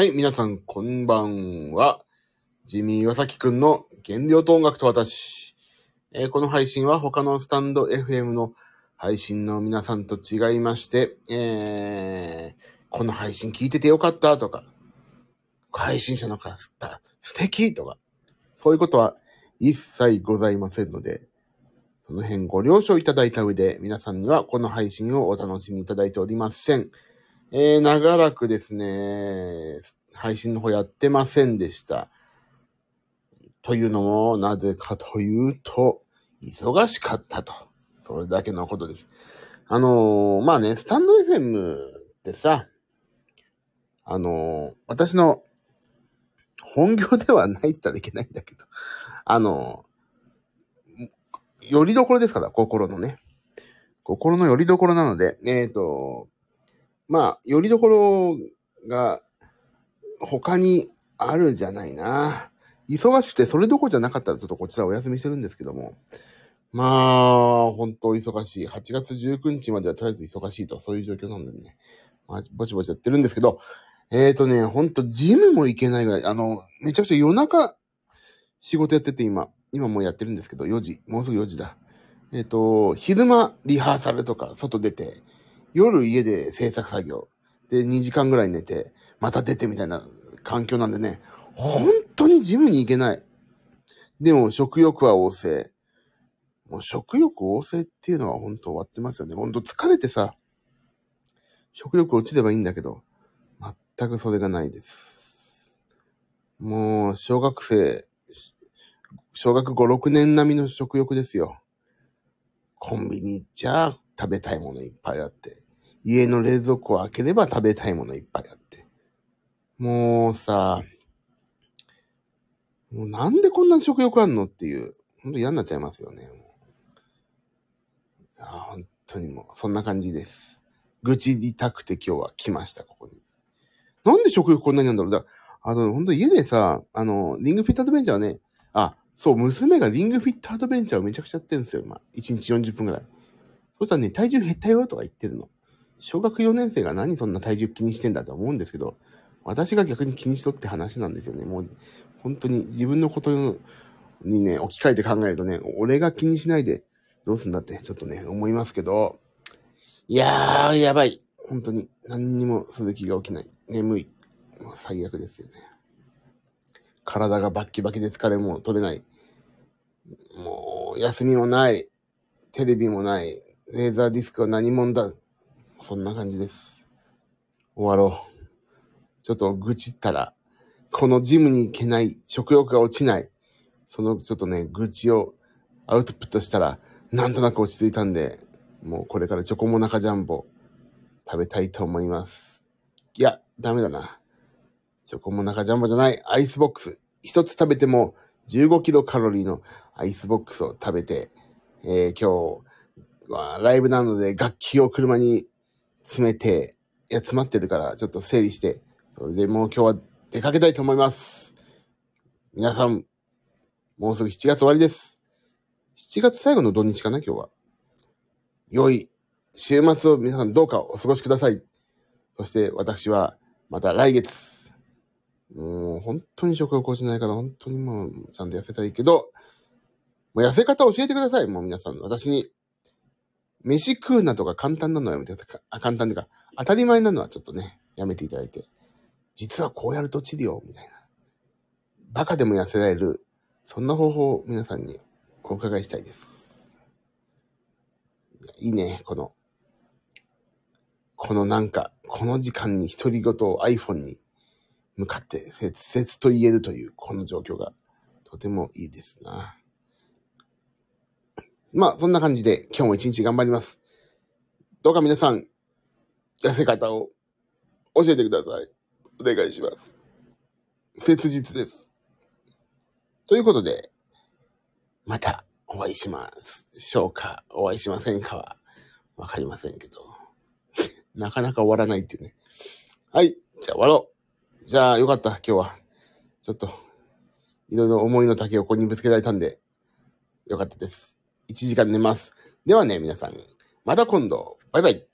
はい、皆さん、こんばんは。ジミー岩崎くんの原料と音楽と私。えーこの配信は他のスタンド FM の配信の皆さんと違いまして、えーこの配信聞いててよかったとか、配信者の方、素敵とか、そういうことは一切ございませんので、その辺ご了承いただいた上で、皆さんにはこの配信をお楽しみいただいておりません。えー、長らくですね、配信の方やってませんでした。というのも、なぜかというと、忙しかったと。それだけのことです。あのーまあね、スタンド FM ってさ、あのー私の本業ではないって言ったらいけないんだけど、あのーよりどころですから、心のね。心のよりどころなので、えっ、と、まあ、よりどころが他にあるじゃないな。忙しくてそれどころじゃなかったらちょっとこちらお休みしてるんですけども。まあ、本当忙しい。8月19日まではとりあえず忙しいと、そういう状況なんでね。まあ、ぼちぼちやってるんですけど、えっ、ー、とね、ほんとジムも行けないぐらい、あの、めちゃくちゃ夜中仕事やってて今、今もうやってるんですけど、4時、もうすぐ4時だ。えっ、と、昼間リハーサルとか外出て、夜家で制作作業。で、2時間ぐらい寝て、また出てみたいな環境なんでね、本当にジムに行けない。でも食欲は旺盛。もう食欲旺盛っていうのは本当終わってますよね。本当疲れてさ、食欲落ちればいいんだけど、全くそれがないです。もう、小学生、小学5、6年並みの食欲ですよ。コンビニ行っちゃ食べたいものいっぱいあって。家の冷蔵庫を開ければ食べたいものいっぱいあって。もうさ、もうなんでこんなに食欲あんのっていう、ほんと嫌になっちゃいますよね。もういや本当にもう、そんな感じです。愚痴りたくて今日は来ました、ここに。なんで食欲こんなにあんだろうだあの、ほんと家でさ、あの、リングフィットアドベンチャーね、あ、そう、娘がリングフィットアドベンチャーをめちゃくちゃやってるんですよ、今。1日40分ぐらい。そしたらね、体重減ったよとか言ってるの。小学4年生が何そんな体重気にしてんだと思うんですけど、私が逆に気にしとって話なんですよね。もう、本当に自分のことにね、置き換えて考えるとね、俺が気にしないでどうすんだってちょっとね、思いますけど、いやー、やばい。本当に何にもする気が起きない。眠い。もう最悪ですよね。体がバッキバキで疲れも取れない。もう、休みもない。テレビもない。レーザーディスクは何者だ。そんな感じです。終わろう。ちょっと愚痴ったら、このジムに行けない、食欲が落ちない。そのちょっとね、愚痴をアウトプットしたら、なんとなく落ち着いたんで、もうこれからチョコモナカジャンボ食べたいと思います。いや、ダメだな。チョコモナカジャンボじゃない、アイスボックス。一つ食べても15キロカロリーのアイスボックスを食べて、えー今日はライブなので楽器を車に詰めて、いや、詰まってるからちょっと整理して、それでもう今日は出かけたいと思います。皆さん、もうすぐ7月終わりです。7月最後の土日かな、今日は。良い週末を皆さんどうかお過ごしください。そして私はまた来月。もう本当に食欲落ちないから本当にもうちゃんと痩せたいけど、もう痩せ方教えてください。もう皆さん、私に。飯食うなとか簡単なのはやめてください。あ、簡単でか、当たり前なのはちょっとね、やめていただいて。実はこうやると治療みたいな。バカでも痩せられる。そんな方法を皆さんにお伺いしたいです。いいね、この、このなんか、この時間に独り言を iPhone に向かって切々と言えるというこの状況がとてもいいですな。まあ、そんな感じで今日も一日頑張ります。どうか皆さん、痩せ方を教えてください。お願いします。切実です。ということで、またお会いします。しょうかお会いしませんかはわかりませんけど。なかなか終わらないっていうね。はい。じゃあ終わろう。じゃあよかった、今日は。ちょっと、いろいろ思いの丈をここにぶつけられたんで、よかったです。1時間寝ます。ではね、皆さん、また今度。バイバイ。